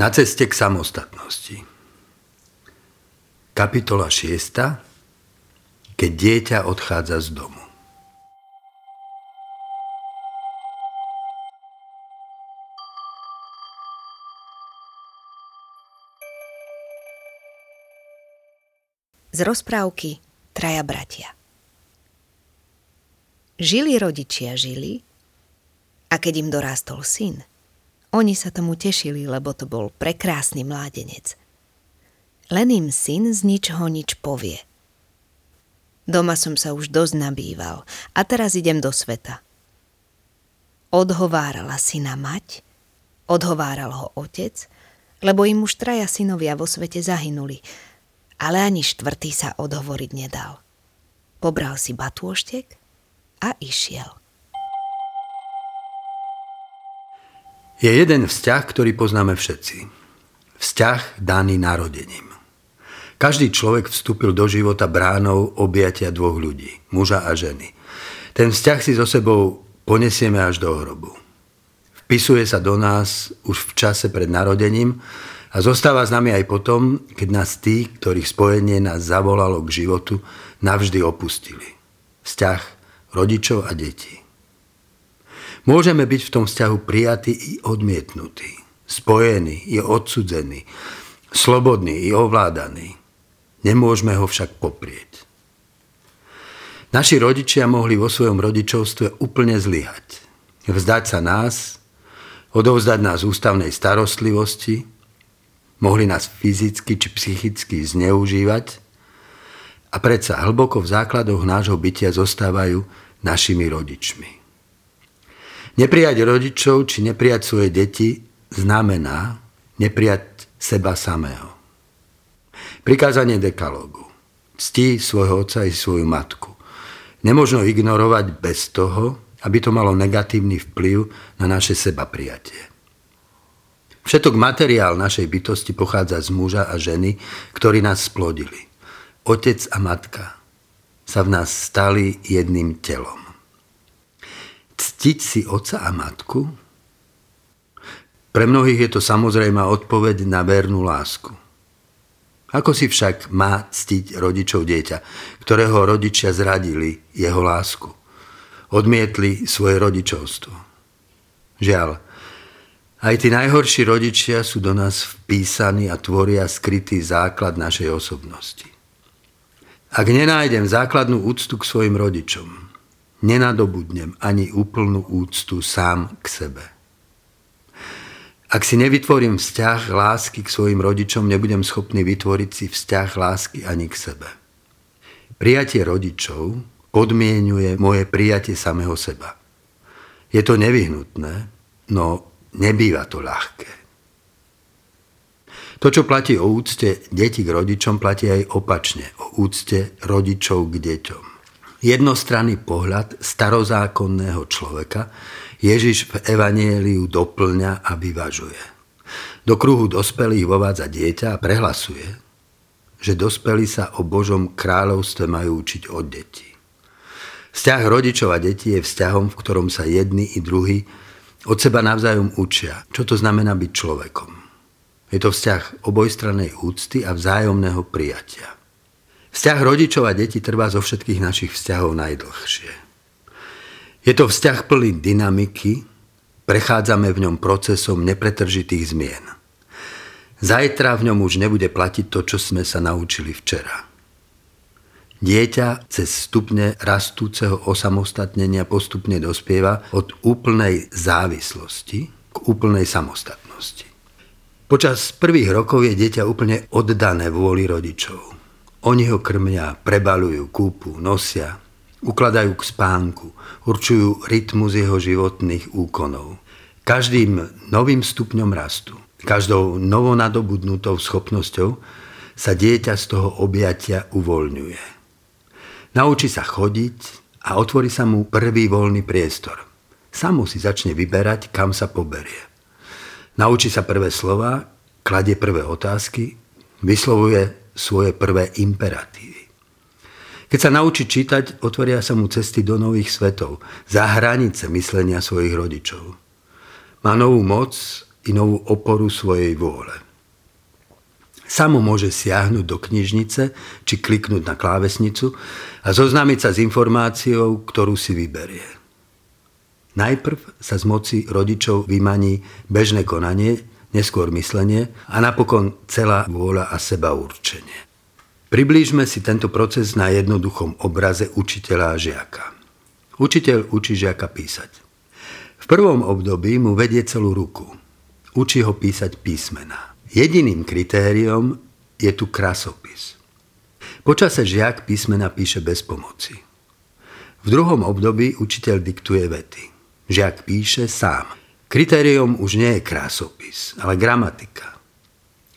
Na ceste k samostatnosti. Kapitola 6. Keď dieťa odchádza z domu. Z rozprávky Traja bratia. Žili rodičia, žili a keď im dorástol syn – oni sa tomu tešili, lebo to bol prekrásny mládenec. Len im syn z ničoho nič povie. Doma som sa už dosť nabýval a teraz idem do sveta. Odhovárala syna mať, odhováral ho otec, lebo im už traja synovia vo svete zahynuli, ale ani štvrtý sa odhovoriť nedal. Pobral si batôštek a išiel. Je jeden vzťah, ktorý poznáme všetci. Vzťah daný narodením. Každý človek vstúpil do života bránou objatia dvoch ľudí, muža a ženy. Ten vzťah si so sebou ponesieme až do hrobu. Vpisuje sa do nás už v čase pred narodením a zostáva s nami aj potom, keď nás tí, ktorých spojenie nás zavolalo k životu, navždy opustili. Vzťah rodičov a detí. Môžeme byť v tom vzťahu prijatí i odmietnutí, spojení i odsudzení, slobodní i ovládaní. Nemôžeme ho však poprieť. Naši rodičia mohli vo svojom rodičovstve úplne zlyhať. Vzdať sa nás, odovzdať nás ústavnej starostlivosti, mohli nás fyzicky či psychicky zneužívať a predsa hlboko v základoch nášho bytia zostávajú našimi rodičmi. Neprijať rodičov či neprijať svoje deti znamená neprijať seba samého. Prikázanie dekalógu. Ctí svojho otca i svoju matku. Nemožno ignorovať bez toho, aby to malo negatívny vplyv na naše seba prijatie. Všetok materiál našej bytosti pochádza z muža a ženy, ktorí nás splodili. Otec a matka sa v nás stali jedným telom ctiť si oca a matku? Pre mnohých je to samozrejme odpoveď na vernú lásku. Ako si však má ctiť rodičov dieťa, ktorého rodičia zradili jeho lásku? Odmietli svoje rodičovstvo. Žiaľ, aj tí najhorší rodičia sú do nás vpísaní a tvoria skrytý základ našej osobnosti. Ak nenájdem základnú úctu k svojim rodičom, nenadobudnem ani úplnú úctu sám k sebe. Ak si nevytvorím vzťah lásky k svojim rodičom, nebudem schopný vytvoriť si vzťah lásky ani k sebe. Prijatie rodičov podmienuje moje prijatie samého seba. Je to nevyhnutné, no nebýva to ľahké. To, čo platí o úcte detí k rodičom, platí aj opačne, o úcte rodičov k deťom jednostranný pohľad starozákonného človeka Ježiš v Evanieliu doplňa a vyvažuje. Do kruhu dospelých vovádza dieťa a prehlasuje, že dospelí sa o Božom kráľovstve majú učiť od detí. Vzťah rodičov a detí je vzťahom, v ktorom sa jedni i druhí od seba navzájom učia, čo to znamená byť človekom. Je to vzťah obojstrannej úcty a vzájomného prijatia. Vzťah rodičov a detí trvá zo všetkých našich vzťahov najdlhšie. Je to vzťah plný dynamiky, prechádzame v ňom procesom nepretržitých zmien. Zajtra v ňom už nebude platiť to, čo sme sa naučili včera. Dieťa cez stupne rastúceho osamostatnenia postupne dospieva od úplnej závislosti k úplnej samostatnosti. Počas prvých rokov je dieťa úplne oddané vôli rodičov. Oni ho krmia, prebalujú, kúpu, nosia, ukladajú k spánku, určujú rytmus jeho životných úkonov. Každým novým stupňom rastu, každou novonadobudnutou schopnosťou sa dieťa z toho objatia uvoľňuje. Naučí sa chodiť a otvorí sa mu prvý voľný priestor. Samo si začne vyberať, kam sa poberie. Naučí sa prvé slova, kladie prvé otázky, vyslovuje svoje prvé imperatívy. Keď sa naučí čítať, otvoria sa mu cesty do nových svetov, za hranice myslenia svojich rodičov. Má novú moc i novú oporu svojej vôle. Samo môže siahnuť do knižnice či kliknúť na klávesnicu a zoznámiť sa s informáciou, ktorú si vyberie. Najprv sa z moci rodičov vymaní bežné konanie, neskôr myslenie a napokon celá vôľa a seba určenie. Priblížme si tento proces na jednoduchom obraze učiteľa a žiaka. Učiteľ učí žiaka písať. V prvom období mu vedie celú ruku. Učí ho písať písmená. Jediným kritériom je tu krasopis. Počase žiak písmena píše bez pomoci. V druhom období učiteľ diktuje vety. Žiak píše sám. Kritériom už nie je krásopis, ale gramatika.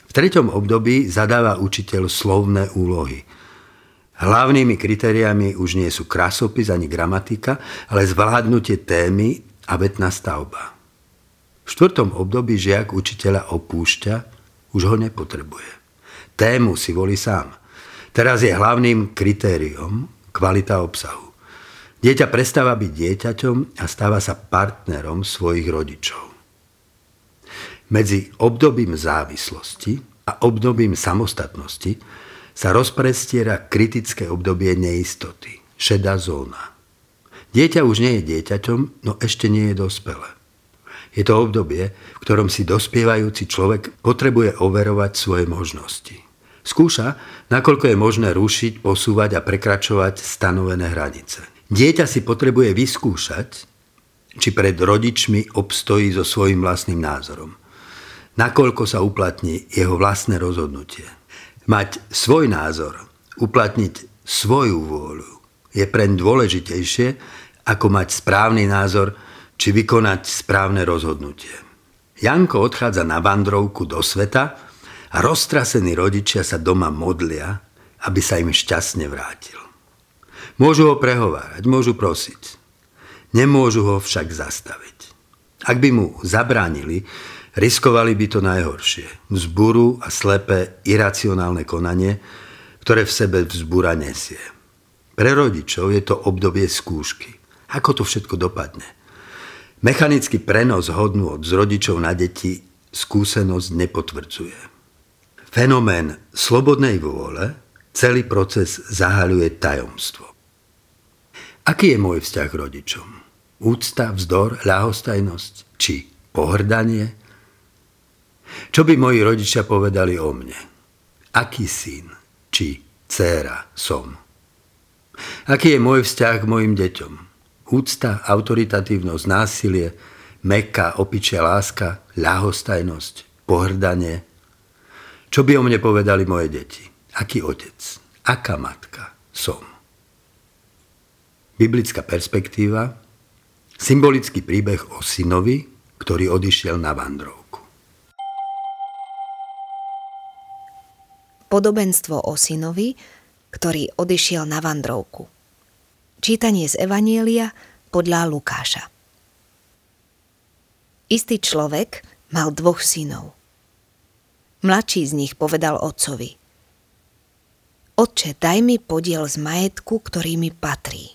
V treťom období zadáva učiteľ slovné úlohy. Hlavnými kritériami už nie sú krásopis ani gramatika, ale zvládnutie témy a vetná stavba. V štvrtom období žiak učiteľa opúšťa už ho nepotrebuje. Tému si volí sám. Teraz je hlavným kritériom kvalita obsahu. Dieťa prestáva byť dieťaťom a stáva sa partnerom svojich rodičov. Medzi obdobím závislosti a obdobím samostatnosti sa rozprestiera kritické obdobie neistoty, šedá zóna. Dieťa už nie je dieťaťom, no ešte nie je dospelé. Je to obdobie, v ktorom si dospievajúci človek potrebuje overovať svoje možnosti. Skúša, nakoľko je možné rušiť, posúvať a prekračovať stanovené hranice. Dieťa si potrebuje vyskúšať, či pred rodičmi obstojí so svojím vlastným názorom. Nakoľko sa uplatní jeho vlastné rozhodnutie. Mať svoj názor, uplatniť svoju vôľu je preň dôležitejšie, ako mať správny názor, či vykonať správne rozhodnutie. Janko odchádza na vandrovku do sveta a roztrasení rodičia sa doma modlia, aby sa im šťastne vrátil. Môžu ho prehovárať, môžu prosiť. Nemôžu ho však zastaviť. Ak by mu zabránili, riskovali by to najhoršie. Vzburu a slepé, iracionálne konanie, ktoré v sebe vzbúra nesie. Pre rodičov je to obdobie skúšky. Ako to všetko dopadne? Mechanický prenos hodnôt z rodičov na deti skúsenosť nepotvrdzuje. Fenomén slobodnej vôle celý proces zahaľuje tajomstvo. Aký je môj vzťah k rodičom? Úcta, vzdor, ľahostajnosť či pohrdanie? Čo by moji rodičia povedali o mne? Aký syn či dcéra som? Aký je môj vzťah k mojim deťom? Úcta, autoritatívnosť, násilie, meká, opičia láska, ľahostajnosť, pohrdanie. Čo by o mne povedali moje deti? Aký otec? Aká matka som? Biblická perspektíva, symbolický príbeh o synovi, ktorý odišiel na vandrovku. Podobenstvo o synovi, ktorý odišiel na vandrovku. Čítanie z Evanielia podľa Lukáša. Istý človek mal dvoch synov. Mladší z nich povedal otcovi. Otče, daj mi podiel z majetku, ktorý mi patrí.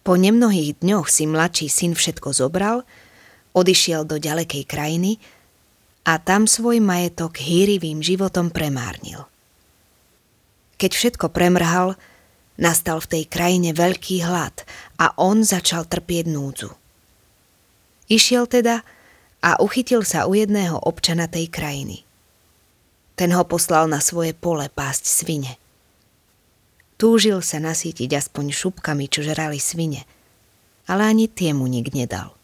Po nemnohých dňoch si mladší syn všetko zobral, odišiel do ďalekej krajiny a tam svoj majetok hýrivým životom premárnil. Keď všetko premrhal, Nastal v tej krajine veľký hlad a on začal trpieť núdzu. Išiel teda a uchytil sa u jedného občana tej krajiny. Ten ho poslal na svoje pole pásť svine. Túžil sa nasítiť aspoň šupkami, čo žrali svine, ale ani tie mu nik nedal.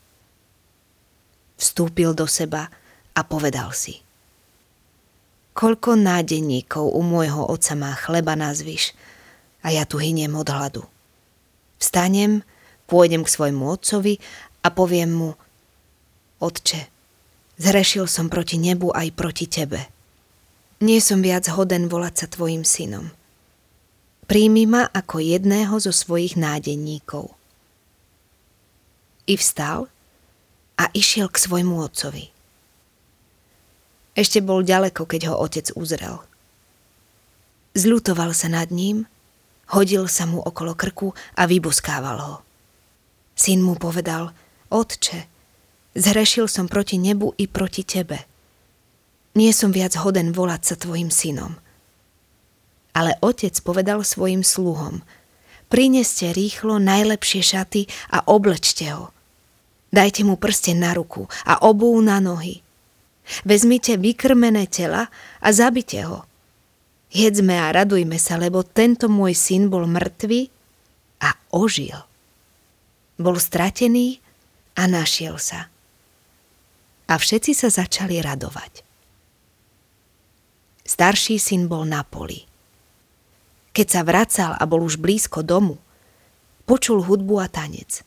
Vstúpil do seba a povedal si. Koľko nádenníkov u môjho oca má chleba na zvyš, a ja tu hyniem od hladu. Vstanem, pôjdem k svojmu otcovi a poviem mu, Otče, zrešil som proti nebu aj proti tebe. Nie som viac hoden volať sa tvojim synom. Príjmi ma ako jedného zo svojich nádenníkov. I vstal a išiel k svojmu otcovi. Ešte bol ďaleko, keď ho otec uzrel. Zľutoval sa nad ním Hodil sa mu okolo krku a vyboskával ho. Syn mu povedal, otče, Zhrešil som proti nebu i proti tebe. Nie som viac hoden volať sa tvojim synom. Ale otec povedal svojim sluhom, prineste rýchlo najlepšie šaty a oblečte ho. Dajte mu prste na ruku a obú na nohy. Vezmite vykrmené tela a zabite ho. Jedzme a radujme sa, lebo tento môj syn bol mŕtvý a ožil. Bol stratený a našiel sa. A všetci sa začali radovať. Starší syn bol na poli. Keď sa vracal a bol už blízko domu, počul hudbu a tanec.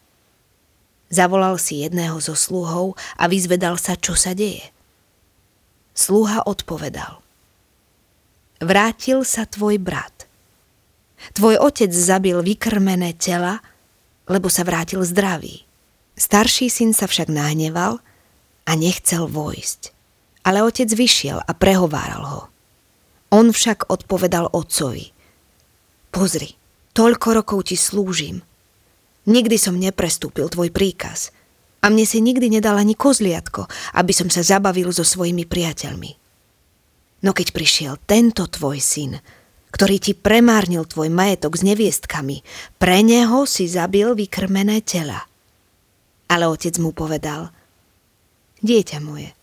Zavolal si jedného zo sluhov a vyzvedal sa, čo sa deje. Sluha odpovedal. Vrátil sa tvoj brat. Tvoj otec zabil vykrmené tela, lebo sa vrátil zdravý. Starší syn sa však nahneval a nechcel vojsť. Ale otec vyšiel a prehováral ho. On však odpovedal otcovi. Pozri, toľko rokov ti slúžim. Nikdy som neprestúpil tvoj príkaz. A mne si nikdy nedal ani kozliatko, aby som sa zabavil so svojimi priateľmi. No keď prišiel tento tvoj syn, ktorý ti premárnil tvoj majetok s neviestkami. Pre neho si zabil vykrmené tela. Ale otec mu povedal, dieťa moje,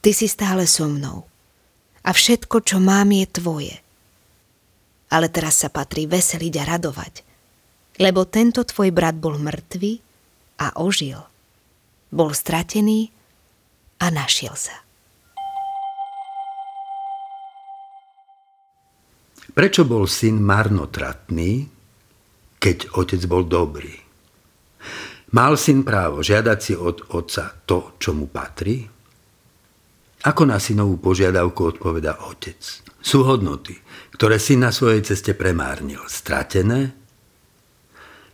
ty si stále so mnou a všetko, čo mám, je tvoje. Ale teraz sa patrí veseliť a radovať, lebo tento tvoj brat bol mŕtvý a ožil. Bol stratený a našiel sa. Prečo bol syn marnotratný, keď otec bol dobrý? Mal syn právo žiadať si od otca to, čo mu patrí? Ako na synovú požiadavku odpoveda otec? Sú hodnoty, ktoré syn na svojej ceste premárnil, stratené?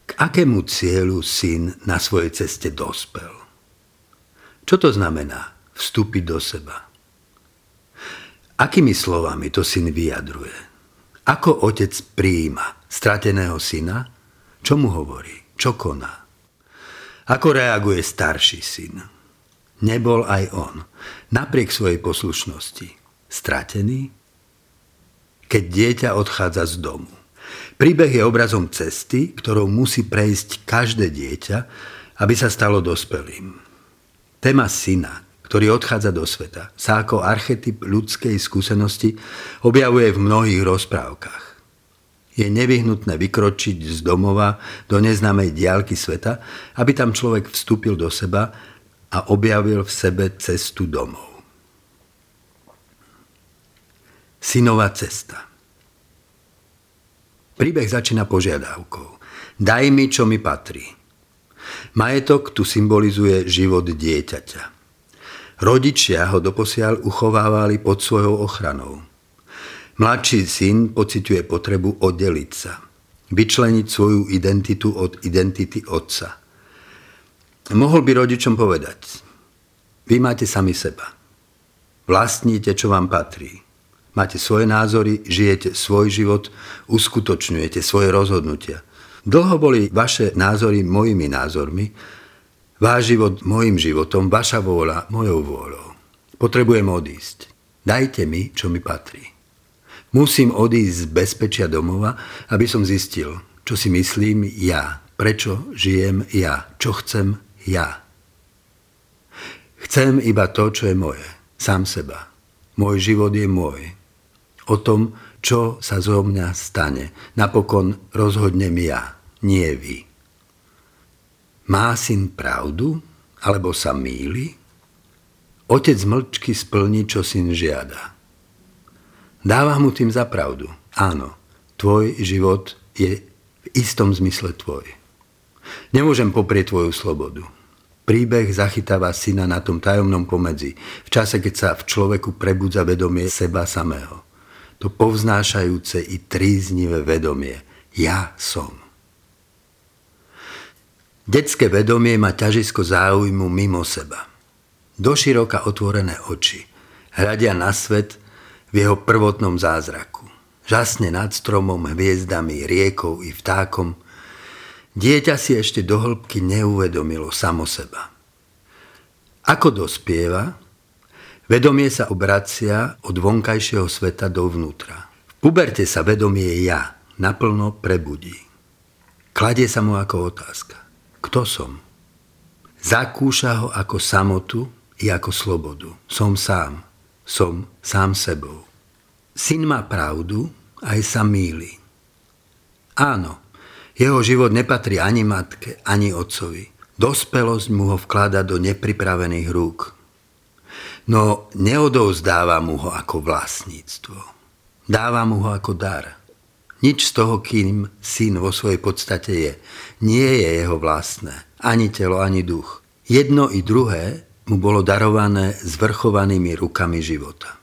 K akému cieľu syn na svojej ceste dospel? Čo to znamená vstúpiť do seba? Akými slovami to syn vyjadruje? Ako otec prijíma strateného syna? Čo mu hovorí? Čo koná? Ako reaguje starší syn? Nebol aj on, napriek svojej poslušnosti, stratený? Keď dieťa odchádza z domu. Príbeh je obrazom cesty, ktorou musí prejsť každé dieťa, aby sa stalo dospelým. Téma syna, ktorý odchádza do sveta, sa ako archetyp ľudskej skúsenosti objavuje v mnohých rozprávkach. Je nevyhnutné vykročiť z domova do neznámej diálky sveta, aby tam človek vstúpil do seba a objavil v sebe cestu domov. Synová cesta Príbeh začína požiadavkou. Daj mi, čo mi patrí. Majetok tu symbolizuje život dieťaťa. Rodičia ho doposiaľ uchovávali pod svojou ochranou. Mladší syn pociťuje potrebu oddeliť sa, vyčleniť svoju identitu od identity otca. Mohol by rodičom povedať, vy máte sami seba. Vlastníte, čo vám patrí. Máte svoje názory, žijete svoj život, uskutočňujete svoje rozhodnutia. Dlho boli vaše názory mojimi názormi, Váš život môjim životom, vaša vôľa mojou vôľou. Potrebujem odísť. Dajte mi, čo mi patrí. Musím odísť z bezpečia domova, aby som zistil, čo si myslím ja, prečo žijem ja, čo chcem ja. Chcem iba to, čo je moje, sám seba. Môj život je môj. O tom, čo sa zo mňa stane, napokon rozhodnem ja, nie vy. Má syn pravdu, alebo sa míli? Otec mlčky splní, čo syn žiada. Dáva mu tým za pravdu. Áno, tvoj život je v istom zmysle tvoj. Nemôžem poprieť tvoju slobodu. Príbeh zachytáva syna na tom tajomnom pomedzi, v čase, keď sa v človeku prebudza vedomie seba samého. To povznášajúce i tríznivé vedomie. Ja som. Detské vedomie má ťažisko záujmu mimo seba. Doširoka otvorené oči hľadia na svet v jeho prvotnom zázraku. Žasne nad stromom, hviezdami, riekou i vtákom. Dieťa si ešte do hĺbky neuvedomilo samo seba. Ako dospieva, vedomie sa obracia od vonkajšieho sveta dovnútra. V puberte sa vedomie ja naplno prebudí. Kladie sa mu ako otázka. Kto som? Zakúša ho ako samotu i ako slobodu. Som sám. Som sám sebou. Syn má pravdu, aj sa míli. Áno, jeho život nepatrí ani matke, ani otcovi. Dospelosť mu ho vklada do nepripravených rúk. No neodovzdáva mu ho ako vlastníctvo. Dáva mu ho ako dar. Nič z toho, kým syn vo svojej podstate je, nie je jeho vlastné. Ani telo, ani duch. Jedno i druhé mu bolo darované zvrchovanými rukami života.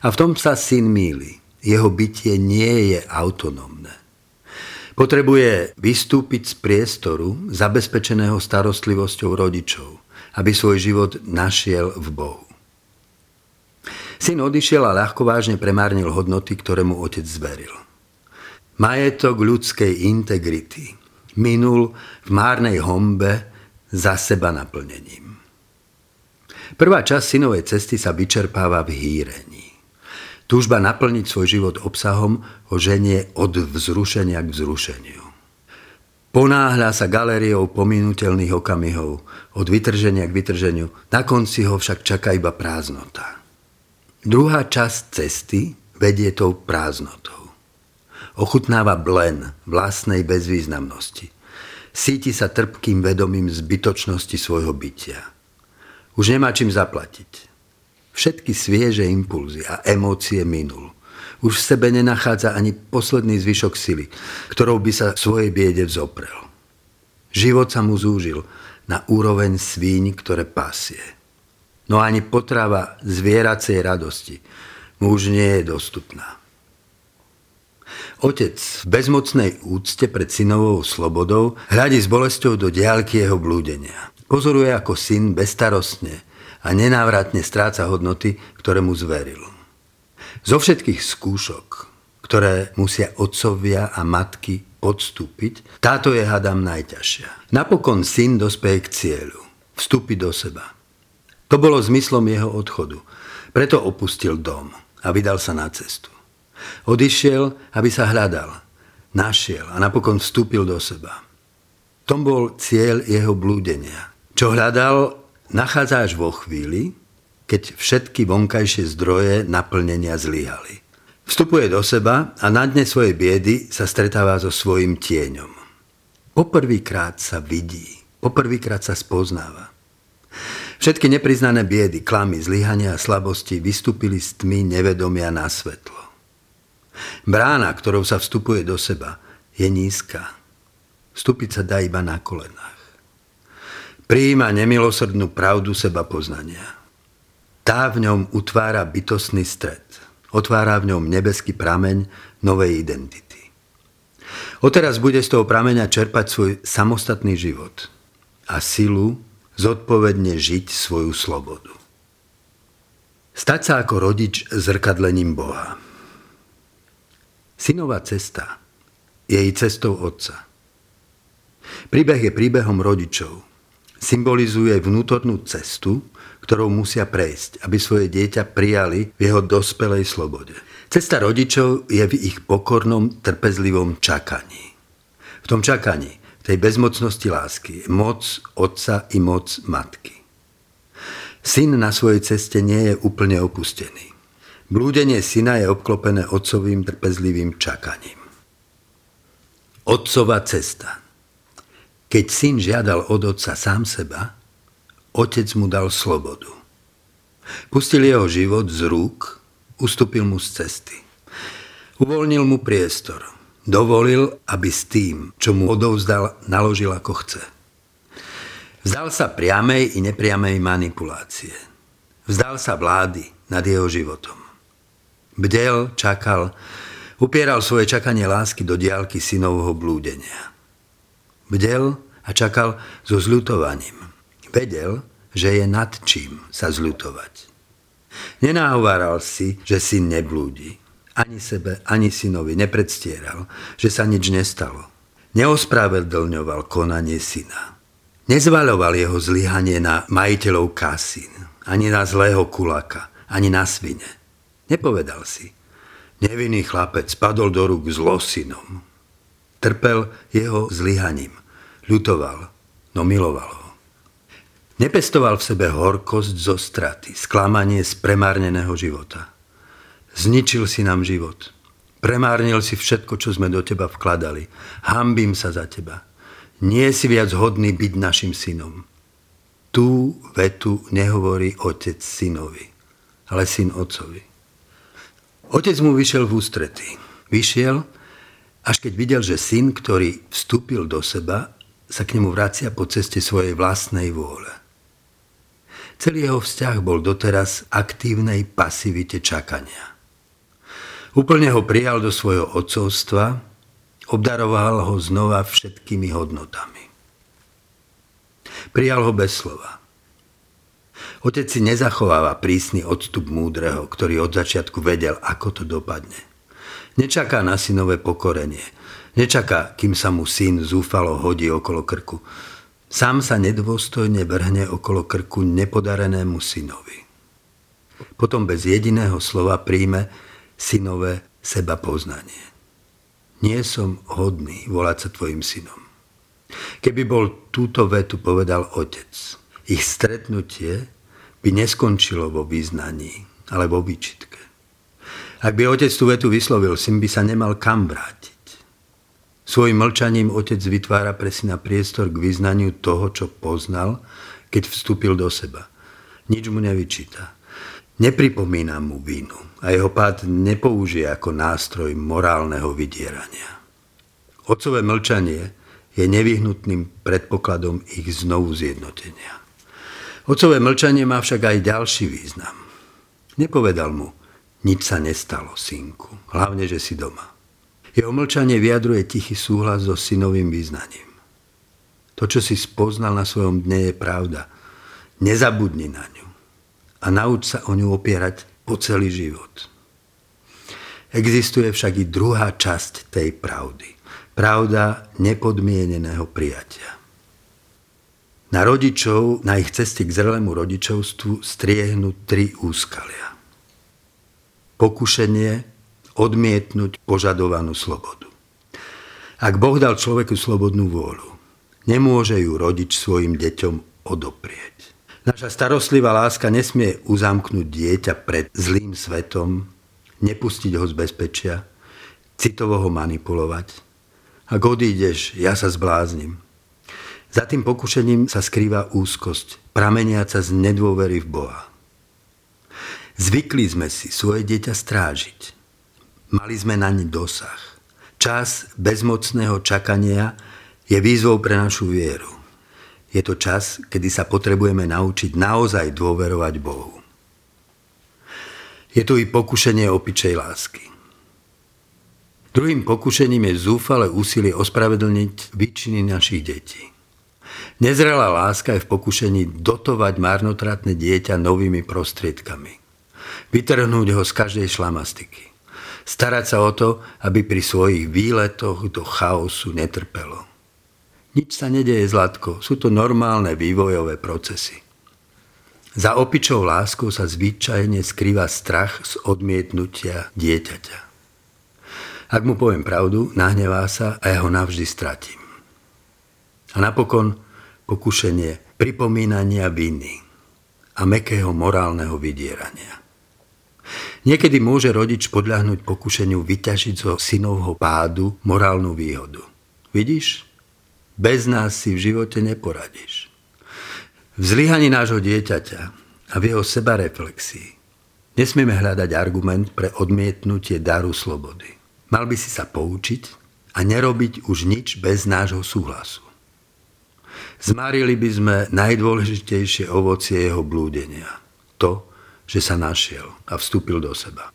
A v tom sa syn míli. Jeho bytie nie je autonómne. Potrebuje vystúpiť z priestoru zabezpečeného starostlivosťou rodičov, aby svoj život našiel v Bohu. Syn odišiel a ľahko vážne premárnil hodnoty, ktoré mu otec zveril. Majetok ľudskej integrity minul v márnej hombe za seba naplnením. Prvá časť synovej cesty sa vyčerpáva v hýrení. Túžba naplniť svoj život obsahom ho ženie od vzrušenia k vzrušeniu. Ponáhľa sa galériou pominutelných okamihov, od vytrženia k vytrženiu, na konci ho však čaká iba prázdnota. Druhá časť cesty vedie tou prázdnotou. Ochutnáva blen vlastnej bezvýznamnosti. Síti sa trpkým vedomím zbytočnosti svojho bytia. Už nemá čím zaplatiť. Všetky svieže impulzy a emócie minul. Už v sebe nenachádza ani posledný zvyšok sily, ktorou by sa svojej biede vzoprel. Život sa mu zúžil na úroveň svíň, ktoré pasie. No ani potrava zvieracej radosti mu už nie je dostupná. Otec v bezmocnej úcte pred synovou slobodou hľadí s bolesťou do diálky jeho blúdenia. Pozoruje, ako syn bestarostne a nenávratne stráca hodnoty, ktoré mu zveril. Zo všetkých skúšok, ktoré musia otcovia a matky podstúpiť, táto je hadam najťažšia. Napokon syn dospeje k cieľu, vstúpi do seba. To bolo zmyslom jeho odchodu. Preto opustil dom a vydal sa na cestu. Odišiel, aby sa hľadal. Našiel a napokon vstúpil do seba. Tom bol cieľ jeho blúdenia. Čo hľadal, nachádza vo chvíli, keď všetky vonkajšie zdroje naplnenia zlyhali. Vstupuje do seba a na dne svojej biedy sa stretáva so svojim tieňom. Poprvýkrát sa vidí, poprvýkrát sa spoznáva. Všetky nepriznané biedy, klamy, zlyhania a slabosti vystúpili z tmy nevedomia na svetlo. Brána, ktorou sa vstupuje do seba, je nízka. Vstúpiť sa dá iba na kolenách. Prijíma nemilosrdnú pravdu seba poznania. Tá v ňom utvára bytostný stred. Otvára v ňom nebeský prameň novej identity. Oteraz bude z toho prameňa čerpať svoj samostatný život a silu zodpovedne žiť svoju slobodu. Stať sa ako rodič zrkadlením Boha. Synová cesta je jej cestou otca. Príbeh je príbehom rodičov, symbolizuje vnútornú cestu, ktorou musia prejsť, aby svoje dieťa prijali v jeho dospelej slobode. Cesta rodičov je v ich pokornom, trpezlivom čakaní. V tom čakaní, tej bezmocnosti lásky, moc otca i moc matky. Syn na svojej ceste nie je úplne opustený. Blúdenie syna je obklopené otcovým trpezlivým čakaním. Otcová cesta – keď syn žiadal od otca sám seba, otec mu dal slobodu. Pustil jeho život z rúk, ustúpil mu z cesty. Uvoľnil mu priestor. Dovolil, aby s tým, čo mu odovzdal, naložil ako chce. Vzdal sa priamej i nepriamej manipulácie. Vzdal sa vlády nad jeho životom. Bdel, čakal, upieral svoje čakanie lásky do diálky synovho blúdenia. Bdel a čakal so zľutovaním. Vedel, že je nad čím sa zľutovať. Nenáhováral si, že syn neblúdi. Ani sebe, ani synovi nepredstieral, že sa nič nestalo. Neospravedlňoval konanie syna. Nezvaľoval jeho zlyhanie na majiteľov kasín, ani na zlého kulaka, ani na svine. Nepovedal si. Nevinný chlapec spadol do rúk zlosinom. Trpel jeho zlyhaním. Ľutoval, no miloval ho. Nepestoval v sebe horkosť zo straty, sklamanie z premárneného života. Zničil si nám život. Premárnil si všetko, čo sme do teba vkladali. Hambím sa za teba. Nie si viac hodný byť našim synom. Tú vetu nehovorí otec synovi, ale syn otcovi. Otec mu vyšiel v ústretí. Vyšiel, až keď videl, že syn, ktorý vstúpil do seba, sa k nemu vracia po ceste svojej vlastnej vôle. Celý jeho vzťah bol doteraz aktívnej pasivite čakania. Úplne ho prijal do svojho odcovstva Obdaroval ho znova všetkými hodnotami. Prijal ho bez slova. Otec si nezachováva prísny odstup múdreho, ktorý od začiatku vedel, ako to dopadne. Nečaká na synové pokorenie. Nečaká, kým sa mu syn zúfalo hodí okolo krku. Sám sa nedôstojne vrhne okolo krku nepodarenému synovi. Potom bez jediného slova príjme synové seba poznanie nie som hodný volať sa tvojim synom. Keby bol túto vetu povedal otec, ich stretnutie by neskončilo vo význaní, ale vo výčitke. Ak by otec tú vetu vyslovil, syn by sa nemal kam vrátiť. Svojim mlčaním otec vytvára pre syna priestor k vyznaniu toho, čo poznal, keď vstúpil do seba. Nič mu nevyčíta. Nepripomína mu vinu a jeho pád nepoužije ako nástroj morálneho vydierania. Otcové mlčanie je nevyhnutným predpokladom ich znovu zjednotenia. Otcové mlčanie má však aj ďalší význam. Nepovedal mu, nič sa nestalo, synku, hlavne, že si doma. Jeho mlčanie vyjadruje tichý súhlas so synovým význaním. To, čo si spoznal na svojom dne, je pravda. Nezabudni na ňu a nauč sa o ňu opierať po celý život. Existuje však i druhá časť tej pravdy. Pravda nepodmieneného prijatia. Na rodičov, na ich ceste k zrelému rodičovstvu striehnú tri úskalia. Pokušenie odmietnúť požadovanú slobodu. Ak Boh dal človeku slobodnú vôľu, nemôže ju rodič svojim deťom odoprieť. Naša starostlivá láska nesmie uzamknúť dieťa pred zlým svetom, nepustiť ho z bezpečia, citovo ho manipulovať. Ak odídeš, ja sa zbláznim. Za tým pokušením sa skrýva úzkosť, prameniaca z nedôvery v Boha. Zvykli sme si svoje dieťa strážiť. Mali sme na ne dosah. Čas bezmocného čakania je výzvou pre našu vieru. Je to čas, kedy sa potrebujeme naučiť naozaj dôverovať Bohu. Je tu i pokušenie opičej lásky. Druhým pokušením je zúfale úsilie ospravedlniť väčšiny našich detí. Nezrelá láska je v pokušení dotovať marnotratné dieťa novými prostriedkami. Vytrhnúť ho z každej šlamastiky. Starať sa o to, aby pri svojich výletoch do chaosu netrpelo. Nič sa nedeje, Zlatko. Sú to normálne vývojové procesy. Za opičou láskou sa zvyčajne skrýva strach z odmietnutia dieťaťa. Ak mu poviem pravdu, nahnevá sa a ja ho navždy stratím. A napokon pokušenie pripomínania viny a mekého morálneho vydierania. Niekedy môže rodič podľahnúť pokušeniu vyťažiť zo synovho pádu morálnu výhodu. Vidíš? Bez nás si v živote neporadíš. V zlyhaní nášho dieťaťa a v jeho sebareflexii nesmieme hľadať argument pre odmietnutie daru slobody. Mal by si sa poučiť a nerobiť už nič bez nášho súhlasu. Zmarili by sme najdôležitejšie ovocie jeho blúdenia. To, že sa našiel a vstúpil do seba.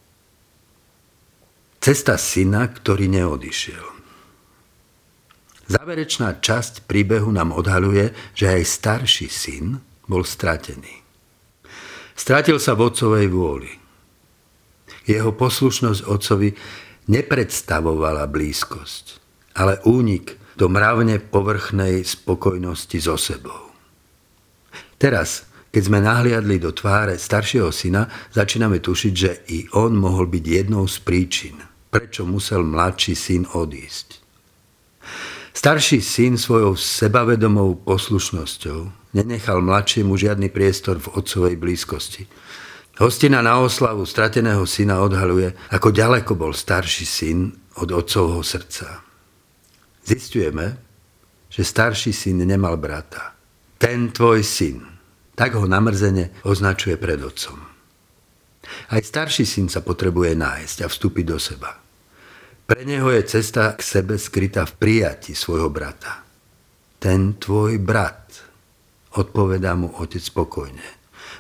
Cesta syna, ktorý neodišiel. Záverečná časť príbehu nám odhaluje, že aj starší syn bol stratený. Stratil sa v otcovej vôli. Jeho poslušnosť otcovi nepredstavovala blízkosť, ale únik do mravne povrchnej spokojnosti so sebou. Teraz, keď sme nahliadli do tváre staršieho syna, začíname tušiť, že i on mohol byť jednou z príčin, prečo musel mladší syn odísť. Starší syn svojou sebavedomou poslušnosťou nenechal mladšiemu žiadny priestor v otcovej blízkosti. Hostina na oslavu strateného syna odhaluje, ako ďaleko bol starší syn od otcovho srdca. Zistujeme, že starší syn nemal brata. Ten tvoj syn, tak ho namrzene označuje pred otcom. Aj starší syn sa potrebuje nájsť a vstúpiť do seba. Pre neho je cesta k sebe skrytá v prijati svojho brata. Ten tvoj brat, odpovedá mu otec spokojne.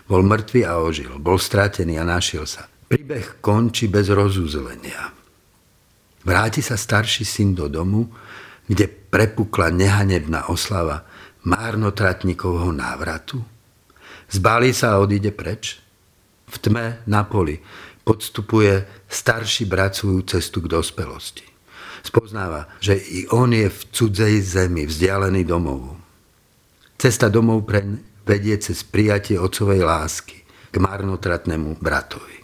Bol mŕtvý a ožil, bol stratený a našiel sa. Príbeh končí bez rozúzlenia. Vráti sa starší syn do domu, kde prepukla nehanebná oslava márnotratníkovho návratu. Zbálí sa a odíde preč. V tme na poli podstupuje starší brat svoju cestu k dospelosti. Spoznáva, že i on je v cudzej zemi, vzdialený domov. Cesta domov pre vedie cez prijatie otcovej lásky k marnotratnému bratovi.